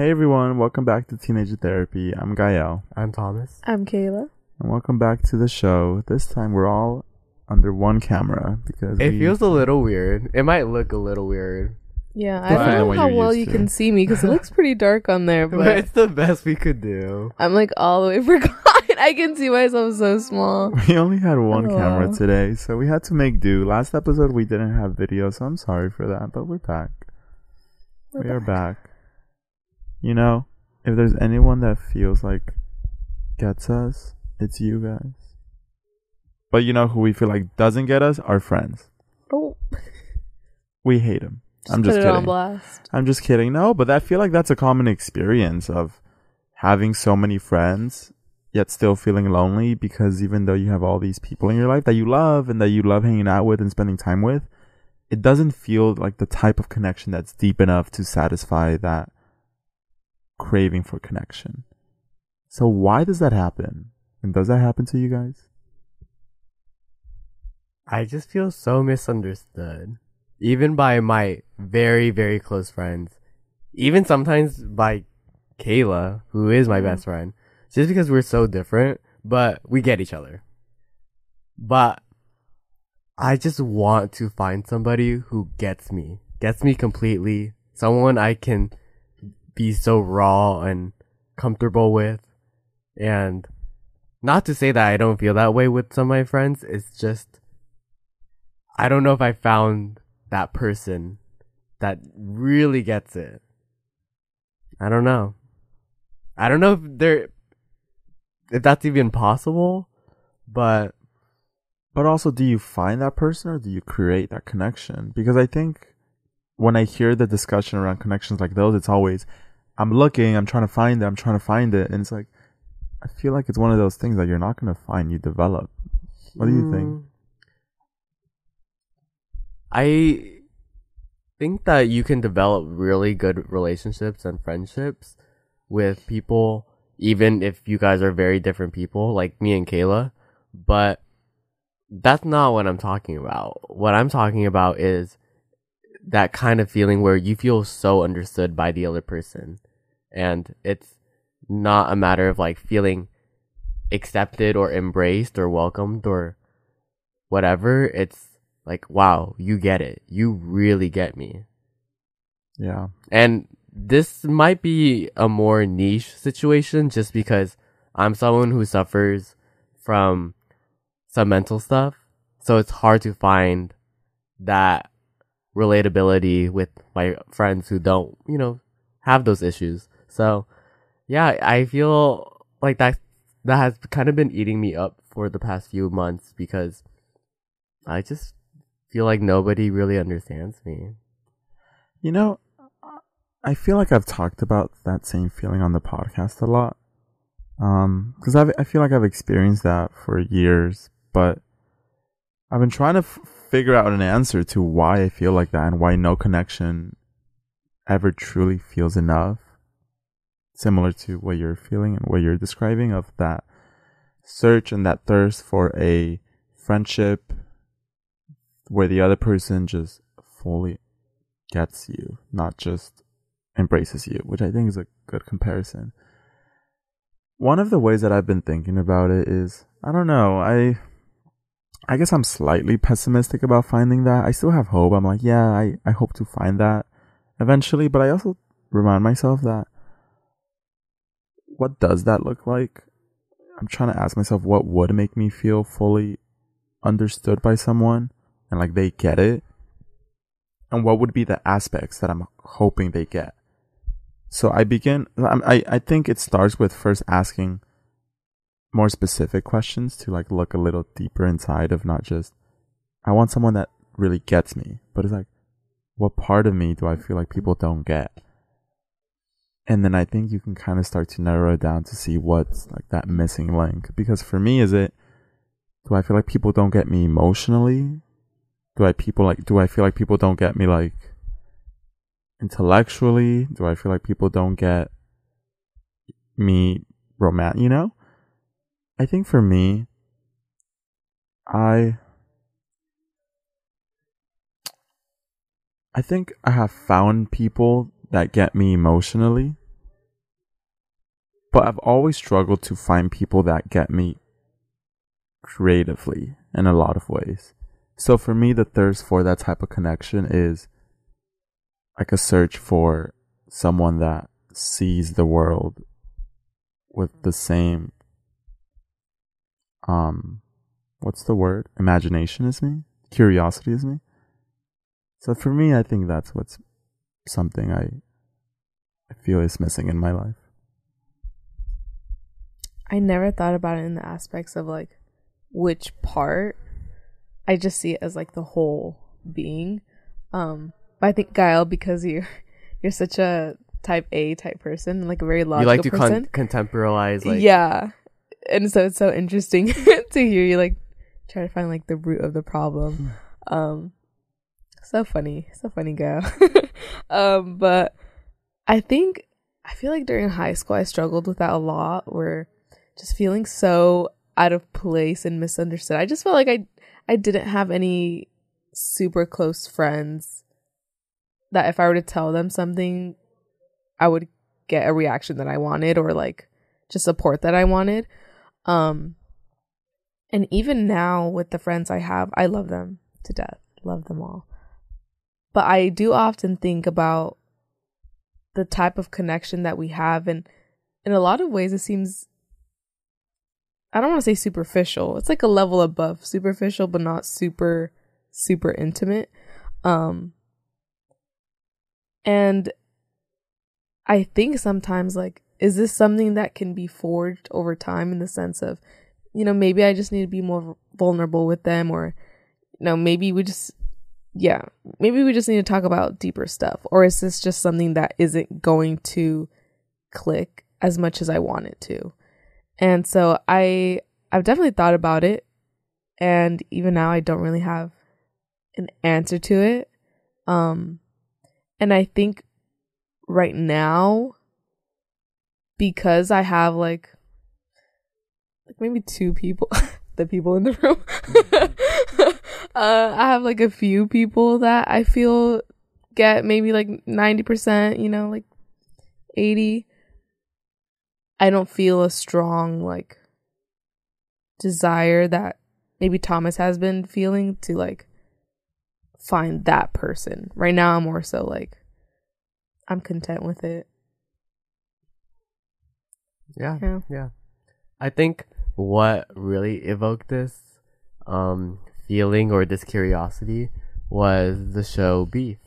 Hey everyone, welcome back to Teenager Therapy. I'm Gael, I'm Thomas. I'm Kayla. and welcome back to the show. This time we're all under one camera because It we- feels a little weird. It might look a little weird, Yeah, I Different don't know what how you're well used you to. can see me because it looks pretty dark on there, but, but it's the best we could do. I'm like all the way forgotten. I can see myself so small. we only had one Oh. camera today, so we had to make do. Last episode we didn't have video, so I'm sorry for that, but we're back. We're we are back. You know, if there's anyone that feels like gets us, it's you guys. But you know who we feel like doesn't get us? Our friends. Oh, We hate them. I'm just kidding. I'm just kidding. No, but I feel like that's a common experience of having so many friends yet still feeling lonely because even though you have all these people in your life that you love and that you love hanging out with and spending time with, it doesn't feel like the type of connection that's deep enough to satisfy that craving for connection. So why does that happen? And does that happen to you guys? I just feel so misunderstood. Even by my very, very close friends. Even sometimes by Kayla, who is my Mm. best friend. Just because we're so different, but we get each other. But I just want to find somebody who gets me. Gets me completely. Someone I can be so raw and comfortable with. And not to say that I don't feel that way with some of my friends, it's just I don't know if I found that person that really gets it. I don't know. I don't know if there if that's even possible, but But also, do you find that person or do you create that connection? Because I think when I hear the discussion around connections like those, it's always, I'm looking, I'm trying to find it, I'm trying to find it. And it's like, I feel like it's one of those things that you're not going to find, you develop. What do you think? Mm. I think that you can develop really good relationships and friendships with people, even if you guys are very different people, like me and Kayla. But that's not what I'm talking about. What I'm talking about is that kind of feeling where you feel so understood by the other person. And it's not a matter of like feeling accepted or embraced or welcomed or whatever. It's like, wow, you get it. You really get me. Yeah. And this might be a more niche situation just because I'm someone who suffers from some mental stuff. So it's hard to find that relatability with my friends who don't, you know, have those issues. So yeah, I feel like that that has kind of been eating me up for the past few months because I just feel like nobody really understands me. You know, I feel like I've talked about that same feeling on the podcast a lot. Um, cause I've, I feel like I've experienced that for years, but I've been trying to f- figure out an answer to why I feel like that and why no connection ever truly feels enough. Similar to what you're feeling and what you're describing of that search and that thirst for a friendship where the other person just fully gets you, not just embraces you, which I think is a good comparison. One of the ways that I've been thinking about it is, I don't know, I I guess I'm slightly pessimistic about finding that. I still have hope. I'm like, yeah, I, I hope to find that eventually, but I also remind myself that what does that look like? I'm trying to ask myself what would make me feel fully understood by someone and like they get it and what would be the aspects that I'm hoping they get. So I begin. I I think it starts with first asking more specific questions to like look a little deeper inside of not just I want someone that really gets me, but it's like what part of me do I feel like people don't get? And then I think you can kind of start to narrow it down to see what's like that missing link. Because for me, is it do I feel like people don't get me emotionally? Do I people like do I feel like people don't get me like intellectually? Do I feel like people don't get me romantic, you know? I think for me I I think I have found people that get me emotionally but I've always struggled to find people that get me creatively in a lot of ways. So for me, the thirst for that type of connection is like a search for someone that sees the world with the same um what's the word? Imagination is me? Curiosity is me? So for me i think that's what's something i i feel is missing in my life I never thought about it in the aspects of like which part. I just see it as like the whole being. Um, but I think Gael because you you're such a type A type person, like a very logical you like to person. con- contemporize, like yeah, and so it's so interesting to hear you like try to find like the root of the Hmm. problem. Um, so funny, so funny, Gael. um, but I think I feel like during high school I struggled with that a lot, where just feeling so out of place and misunderstood. I just felt like I I didn't have any super close friends that if I were to tell them something, I would get a reaction that I wanted or like just support that I wanted. Um and even now with the friends I have, I love them to death. Love them all. But I do often think about the type of connection that we have and in a lot of ways it seems I don't want to say superficial. It's like a level above superficial but not super super intimate. Um and I think sometimes like is this something that can be forged over time in the sense of you know maybe I just need to be more vulnerable with them or you know maybe we just yeah maybe we just need to talk about deeper stuff or is this just something that isn't going to click as much as I want it to and so I I've definitely thought about it. And even now I don't really have an answer to it. Um and I think right now because I have like like maybe two people the people in the room. Uh I have like a few people that I feel get maybe like 90%, you know, like 80 I don't feel a strong like desire that maybe Thomas has been feeling to like find that person. Right now I'm more so like I'm content with it. yeah, Yeah. yeah. I think what really evoked this um feeling or this curiosity was the show Beef.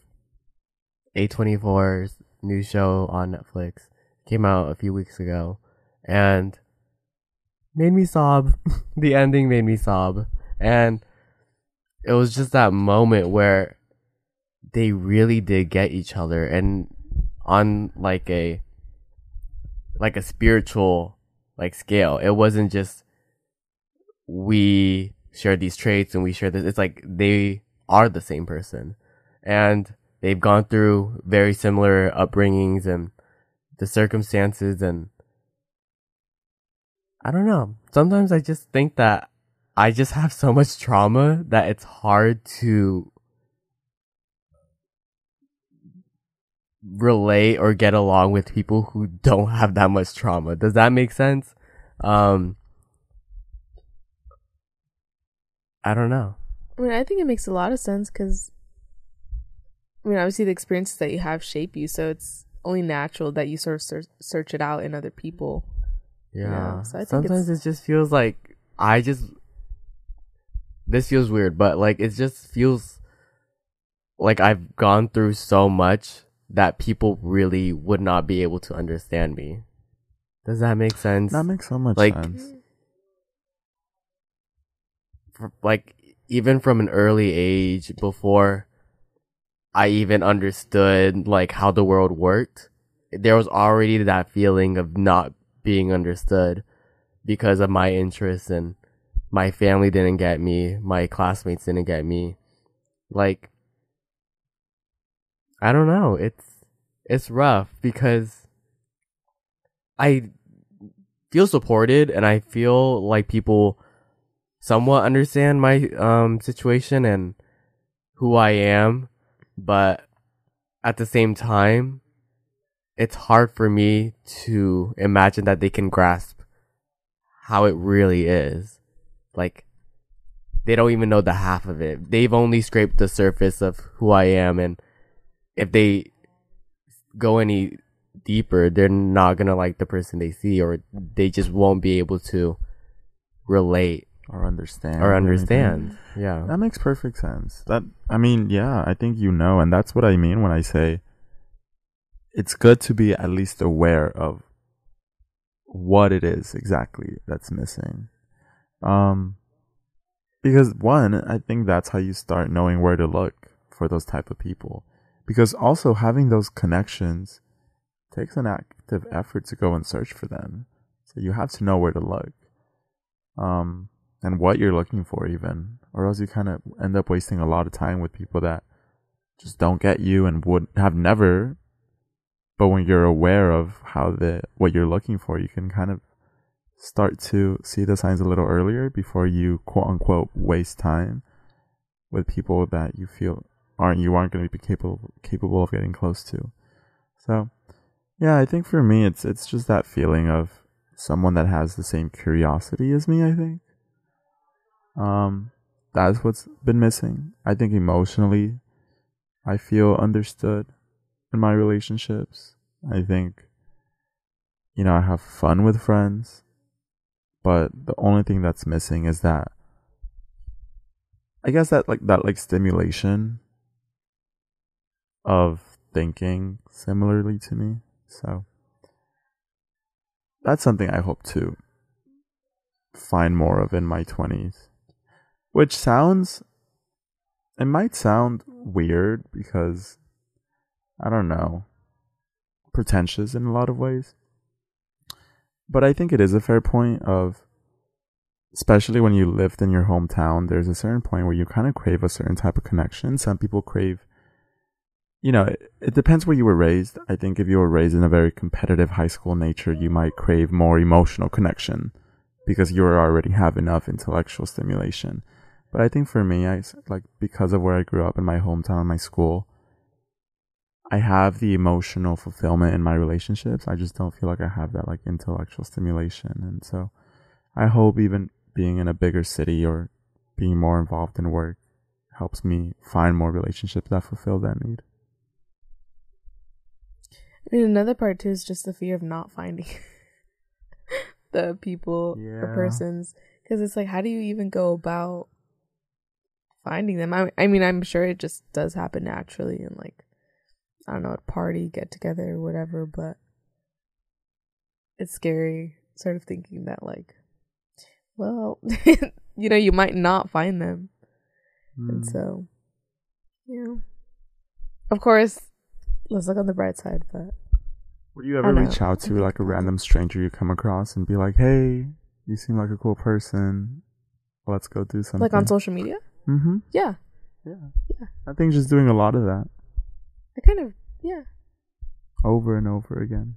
A24's new show on Netflix came out a few weeks ago and made me sob. the ending made me sob. And it was just that moment where they really did get each other and on like a like a spiritual like scale. It wasn't just we share these traits and we share this. It's like they are the same person. And they've gone through very similar upbringings and the circumstances and I don't know. Sometimes I just think that I just have so much trauma that it's hard to relate or get along with people who don't have that much trauma. Does that make sense? Um I don't know. I mean, I think it makes a lot of sense because, I mean, obviously the experiences that you have shape you, so it's only natural that you sort of ser- search it out in other people. Yeah. Yeah, so I think Sometimes it just feels like I just this feels weird, but like it just feels like I've gone through so much that people really would not be able to understand me. Does that make sense? that makes so much Like- sense For- like even from an early age before I even understood like how the world worked, there was already that feeling of not being understood because of my interests and my family didn't get me, my classmates didn't get me. Like I don't know, it's it's rough because I feel supported and I feel like people somewhat understand my um situation and who I am, but at the same time it's hard for me to imagine that they can grasp how it really is. Like, they don't even know the half of it. They've only scraped the surface of who I am, and if they go any deeper, they're not gonna like the person they see, or they just won't be able to relate or understand or anything. understand. Yeah. That makes perfect sense. That I mean, yeah, I think you know, and that's what I mean when I say it's good to be at least aware of what it is exactly that's missing. Um because one, I think that's how you start knowing where to look for those type of people. Because also having those connections takes an active effort to go and search for them. So you have to know where to look. Um and what you're looking for even or else you kind of end up wasting a lot of time with people that just don't get you and would have never but when you're aware of how the what you're looking for you can kind of start to see the signs a little earlier before you quote unquote waste time with people that you feel aren't you aren't going to be capable capable of getting close to. So yeah i think for me it's it's just that feeling of someone that has the same curiosity as me i think. Um, that's what's been missing. I think emotionally, I feel understood in my relationships. I think, you know, I have fun with friends, but the only thing that's missing is that, I guess that like, that like stimulation of thinking similarly to me. So, that's something I hope to find more of in my 20s. Which sounds, it might sound weird because, I don't know, pretentious in a lot of ways. But I think it is a fair point of, especially when you lived in your hometown, there's a certain point where you kind of crave a certain type of connection. Some people crave, you know, it, it depends where you were raised. I think if you were raised in a very competitive high school nature, you might crave more emotional connection because you already have enough intellectual stimulation. But I think for me, I like because of where I grew up in my hometown and my school, I have the emotional fulfillment in my relationships. I just don't feel like I have that like intellectual stimulation. And so I hope even being in a bigger city or being more involved in work helps me find more relationships that fulfill that need. I mean, another part too is just the fear of not finding the people Yeah. or persons. Because it's like, how do you even go about finding them? I, I mean, I'm sure it just does happen naturally and like, I don't know, a party, get together, or whatever, but it's scary sort of thinking that, like, well, you know, you might not find them. And Mm. so, yeah. Of course, let's look on the bright side, but Would you ever reach out to like a random stranger you come across and be like, "Hey, you seem like a cool person. Let's go do something." like on social media? Mm-hmm. Yeah. Yeah. Yeah. I think just doing a lot of that kind of, yeah. over and over again.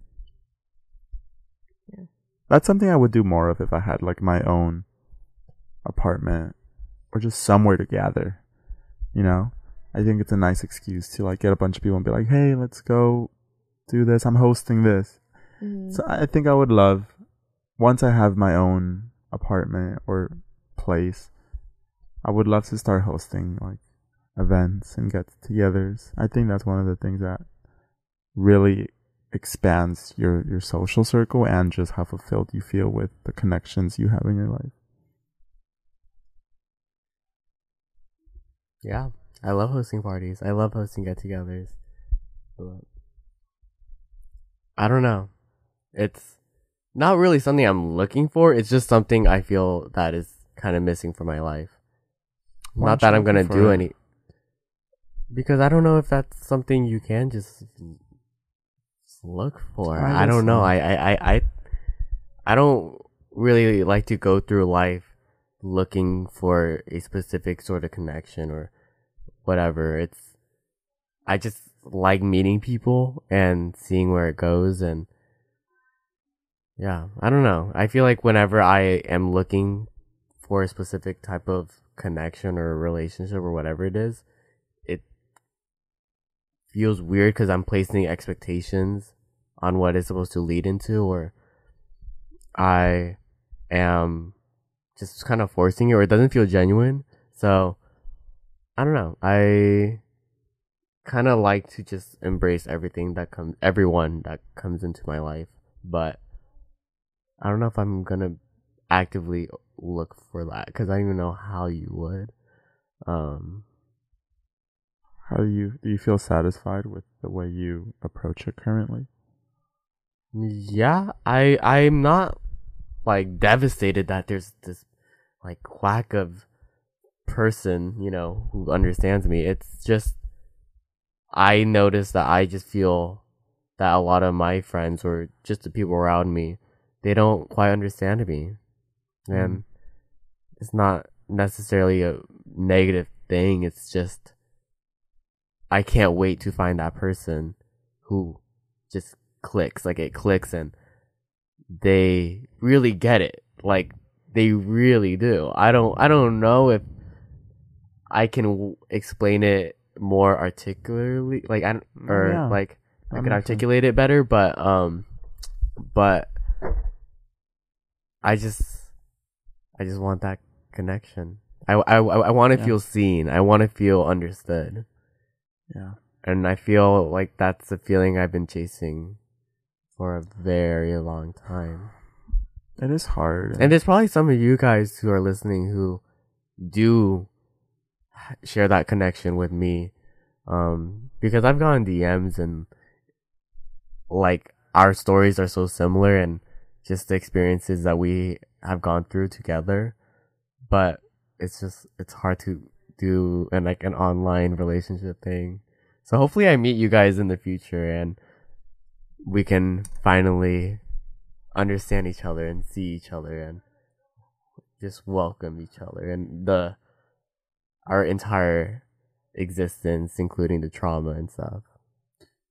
Yeah. That's something I would do more of if I had like my own apartment or just somewhere to gather. You know? I think it's a nice excuse to like get a bunch of people and be like, "Hey, let's go do this. I'm hosting this." Mhm. So I think I would love once I have my own apartment or place, I would love to start hosting like events and get-togethers. I think that's one of the things that really expands your your social circle and just how fulfilled you feel with the connections you have in your life. Yeah, I love hosting parties. I love hosting get-togethers. But I don't know. It's not really something I'm looking for. It's just something I feel that is kind of missing from my life. Why not that I'm gonna do it? any. Because I don't know if that's something you can just look for. I I, don't know. I, I, I, I, I don't really like to go through life looking for a specific sort of connection or whatever. It's, I just like meeting people and seeing where it goes and yeah, I don't know. I feel like whenever I am looking for a specific type of connection or relationship or whatever it is, feels weird because I'm placing expectations on what it's supposed to lead into, or I am just kind of forcing it, or it doesn't feel genuine. So I don't know. I kind of like to just embrace everything that comes, everyone that comes into my life, but I don't know if I'm gonna actively look for that because I don't even know how you would. Um, How do you do you feel satisfied with the way you approach it currently? yeah, I I'm not like devastated that there's this like quack of person, you know, who understands me. It's just I notice that I just feel that a lot of my friends or just the people around me, they don't quite understand me. Mm-hmm. And it's not necessarily a negative thing. It's just I can't wait to find that person who just clicks. Like it clicks and they really get it. Like they really do. I don't I don't know if I can w- explain it more articulately like I don't, or Yeah, like I that could sense. articulate it better, but um but I just I just want that connection. I I I want to Yeah. feel seen. I want to feel understood. Yeah. And I feel like that's the feeling I've been chasing for a very long time. It is hard. And there's probably some of you guys who are listening who do share that connection with me. Um, because I've gotten DMs and like our stories are so similar and just the experiences that we have gone through together. But it's just, it's hard to do and like an online relationship thing. So hopefully I meet you guys in the future and we can finally understand each other and see each other and just welcome each other and the our entire existence including the trauma and stuff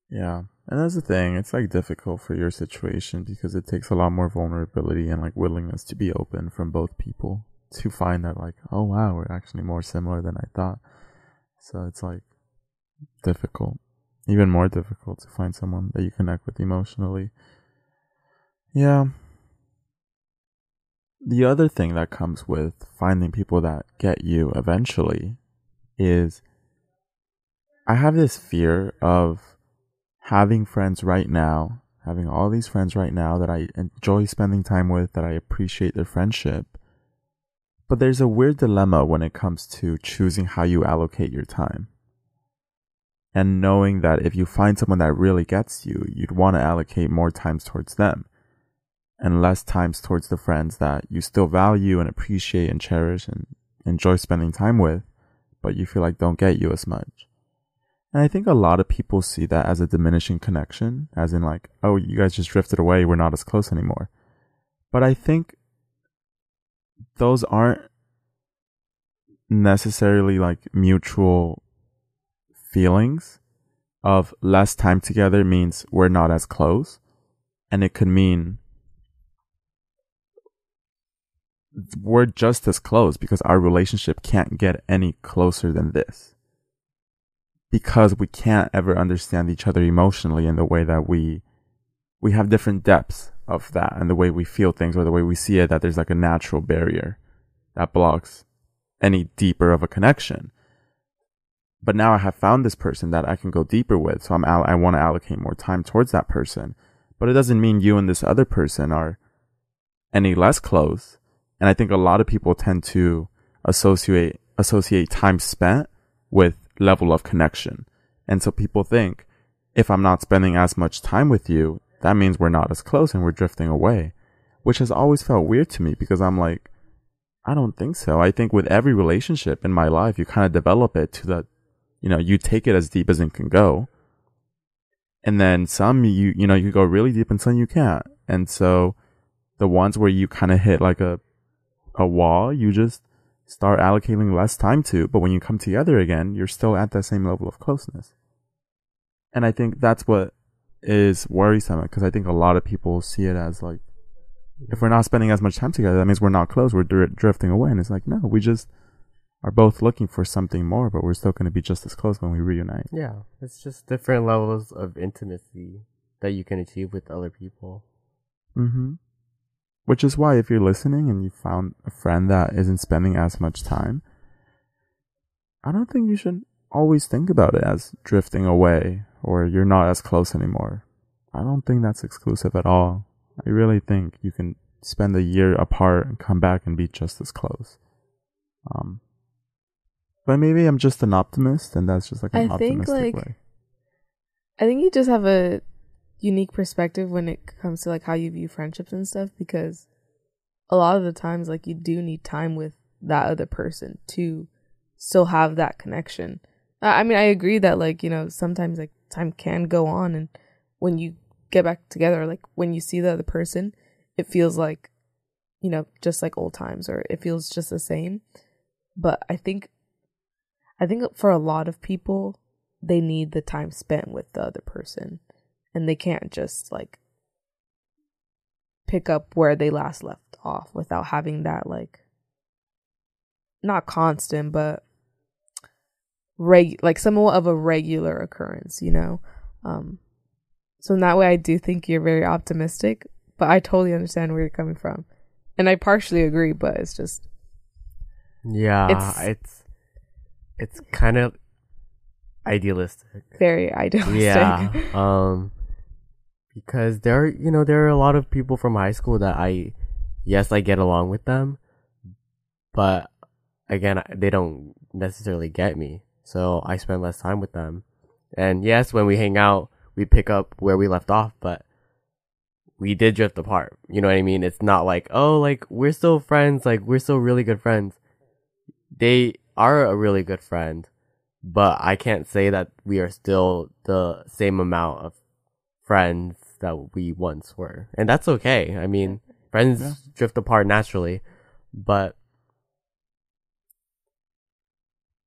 Yeah. And that's the thing. It's like difficult for your situation because it takes a lot more vulnerability and like willingness to be open from both people to find that like, oh wow, we're actually more similar than I thought. So it's like difficult. Even more difficult to find someone that you connect with emotionally. Yeah. The other thing that comes with finding people that get you eventually is I have this fear of having friends right now, having all these friends right now that I enjoy spending time with, that I appreciate their friendship. But there's a weird dilemma when it comes to choosing how you allocate your time. And knowing that if you find someone that really gets you, you'd want to allocate more times towards them and less times towards the friends that you still value and appreciate and cherish and enjoy spending time with, but you feel like don't get you as much. And I think a lot of people see that as a diminishing connection, as in like, oh, you guys just drifted away, we're not as close anymore. But I think those aren't necessarily like mutual feelings of less time together means we're not as close. And it could mean we're just as close because our relationship can't get any closer than this because we can't ever understand each other emotionally in the way that we we have different depths of that and the way we feel things or the way we see it that there's like a natural barrier that blocks any deeper of a connection but now i have found this person that i can go deeper with so i'm i want to allocate more time towards that person but it doesn't mean you and this other person are any less close and i think a lot of people tend to associate associate time spent with level of connection. And so people think if I'm not spending as much time with you, that means we're not as close and we're drifting away, which has always felt weird to me because I'm like, I don't think so. I think with every relationship in my life, you kind of develop it to the, you know, you take it as deep as it can go. And then some you, you know, you go really deep and some you can't. And so the ones where you kind of hit like a, a wall, you just start allocating less time to, but when you come together again, you're still at that same level of closeness. And I think that's what is worrisome because I think a lot of people see it as like, if we're not spending as much time together, that means we're not close. We're dr- drifting away. And it's like, no, we just are both looking for something more, but we're still going to be just as close when we reunite. yeah it's just different levels of intimacy that you can achieve with other people. Mm-hmm. Which is why if you're listening and you found a friend that isn't spending as much time, I don't think you should always think about it as drifting away or you're not as close anymore. I don't think that's exclusive at all. I really think you can spend a year apart and come back and be just as close. Um, but maybe I'm just an optimist, and that's just like an I think, like, way. I think you just have a unique perspective when it comes to like how you view friendships and stuff because a lot of the times like you do need time with that other person to still have that connection. I mean, I agree that like, you know, sometimes like time can go on and when you get back together, like when you see the other person, it feels like, you know, just like old times or it feels just the same. But I think I think for a lot of people, they need the time spent with the other person and they can't just like pick up where they last left off without having that like not constant but reg like somewhat of a regular occurrence you know um so in that way i do think you're very optimistic but i totally understand where you're coming from and i partially agree but it's just Yeah, It's- it's it's, kind of idealistic. very idealistic Yeah. um because there are you know there are a lot of people from high school that I yes I get along with them but again they don't necessarily get me so I spend less time with them and yes when we hang out we pick up where we left off but we did drift apart you know what I mean it's not like oh like we're still friends like we're still really good friends they are a really good friend but I can't say that we are still the same amount of friends that we once were. And that's okay. I mean, friends Yeah. drift apart naturally, but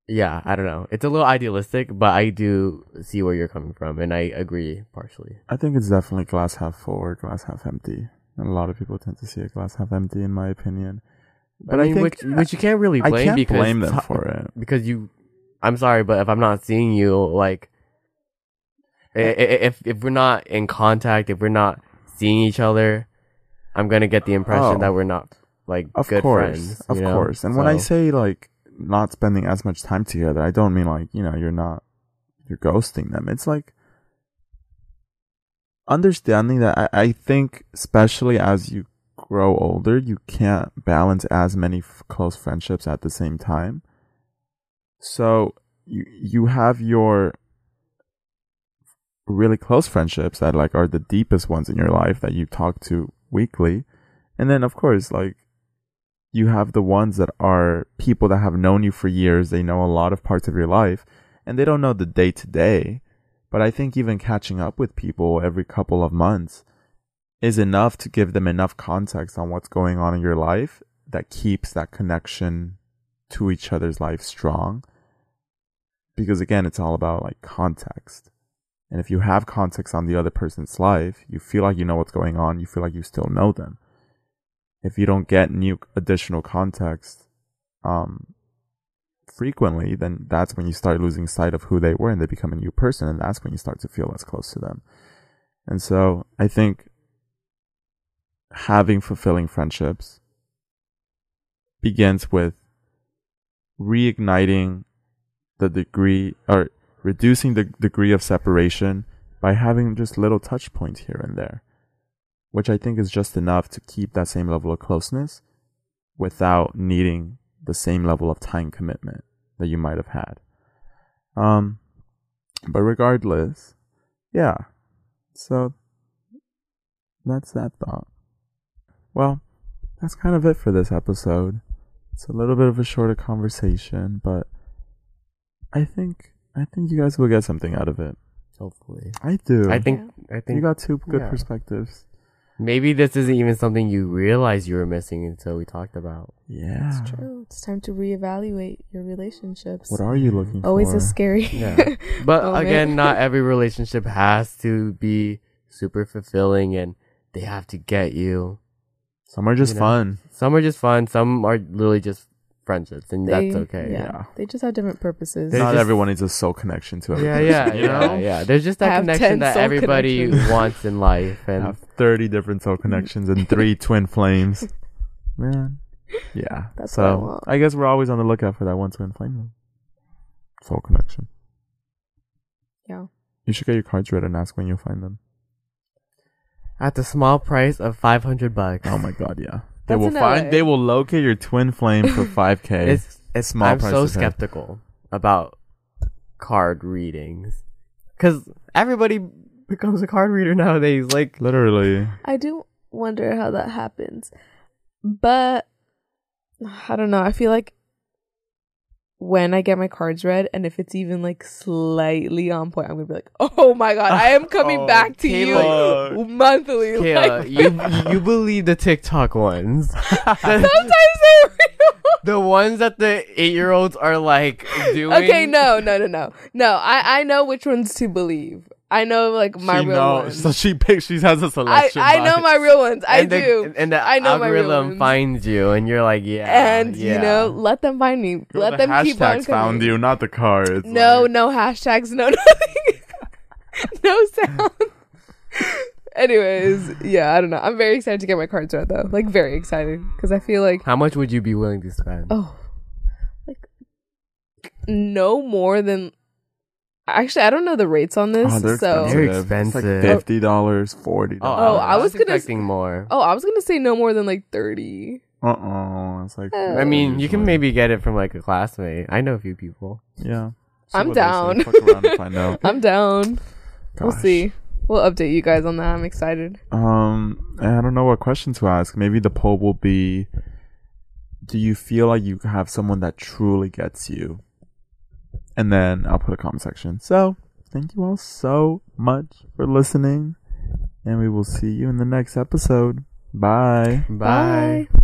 yeah, I don't know. It's a little idealistic, but I do see where you're coming from and I agree partially. I think it's definitely glass half full or glass half empty. And a lot of people tend to see a glass half empty, in my opinion. But I, mean, think which, which you can't really I blame can't because blame them for it. because you I'm sorry, but if I'm not seeing you, like, eh. i- i- if if we're not in contact, if we're not seeing each other, I'm gonna get the impression Oh. that we're not like Of good course, friends. of know? course. And when I say like not spending as much time together, I don't mean like you know you're not you're ghosting them. It's like understanding that I, I think especially as you grow older, you can't balance as many f- close friendships at the same time. So you you have your really close friendships that like are the deepest ones in your life that you talk to weekly. And then of course like you have the ones that are people that have known you for years. They know a lot of parts of your life and they don't know the day to day. But I think even catching up with people every couple of months is enough to give them enough context on what's going on in your life that keeps that connection to each other's life strong. Because again, it's all about like context. And if you have context on the other person's life, you feel like you know what's going on, you feel like you still know them if you don't get new additional context um frequently then that's when you start losing sight of who they were and they become a new person and that's when you start to feel less close to them. And so i think having fulfilling friendships begins with reigniting the degree or reducing the degree of separation by having just little touch points here and there which I think is just enough to keep that same level of closeness without needing the same level of time commitment that you might have had. Um, but regardless, yeah. So that's that thought. Well, that's kind of it for this episode. It's a little bit of a shorter conversation, but I think I think you guys will get something out of it. hopefully, I do. I think I think you got two good yeah. perspectives. Maybe this isn't even something you realize you were missing until we talked about. Yeah. it's true it's time to reevaluate your relationships What are you looking always for? Always a scary Yeah. But Oh, again, not every relationship has to be super fulfilling and they have to get you. Some are just you know. fun. Some are just fun. Some are literally just friendships, and They- that's okay. Yeah, Yeah. they just have different purposes. They're Not just- everyone needs a soul connection to Yeah, everyone. yeah, You yeah, know? yeah. There's just that Have connection that everybody wants in life, and have 30 different soul connections and three twin flames. Man. Yeah. That's what I so want. I guess we're always on the lookout for that one twin flame. Soul connection. Yeah. You should get your cards read and ask when you'll find them. at the small price of five hundred bucks. Oh my god, yeah. They That's will in find LA. they will locate your twin flame for 5k. It's it's Small I'm price so to pay. skeptical about card readings because everybody becomes a card reader nowadays. Like, Literally. I do wonder how that happens. But I don't know. I feel like when I get my cards read and if it's even like slightly on point, I'm gonna be like, Oh my god, I am coming Oh, back to Kayla. you monthly. Kayla, Like, you you believe the TikTok ones, sometimes they're real. the ones that the eight year olds are like doing. Okay, no, no, no, no. No, I, I know which ones to believe. I know like my she real knows. ones. So she picks she has a selection. I know my real ones. I and the, do. and the I know my real algorithm ones. finds you, and you're like, yeah, and yeah. you know, let them find me. Girl, let the them keep on hashtags found you, not the cards. No, like- no hashtags, no nothing. no sound. Anyways, yeah, I don't know. I'm very excited to get my cards read though. Like very excited because I feel like How much would you be willing to spend? oh, like no more than. Actually, I don't know the rates on this, Oh, they're so expensive. They're It's like fifty dollars, forty Oh, dollars. I was gonna- expecting more. oh, I was gonna say no more than like thirty. Uh oh, it's like. Uh, I mean, you can maybe get it from like a classmate. I know a few people. Yeah. I'm what they say. down. Fuck around find out. I'm down. We'll see. We'll update you guys on that. I'm excited. Um, I don't know what question to ask. Maybe the poll will be: Do you feel like you have someone that truly gets you? And then I'll put a comment section. So, thank you all so much for listening, and we will see you in the next episode. Bye. Bye. Bye.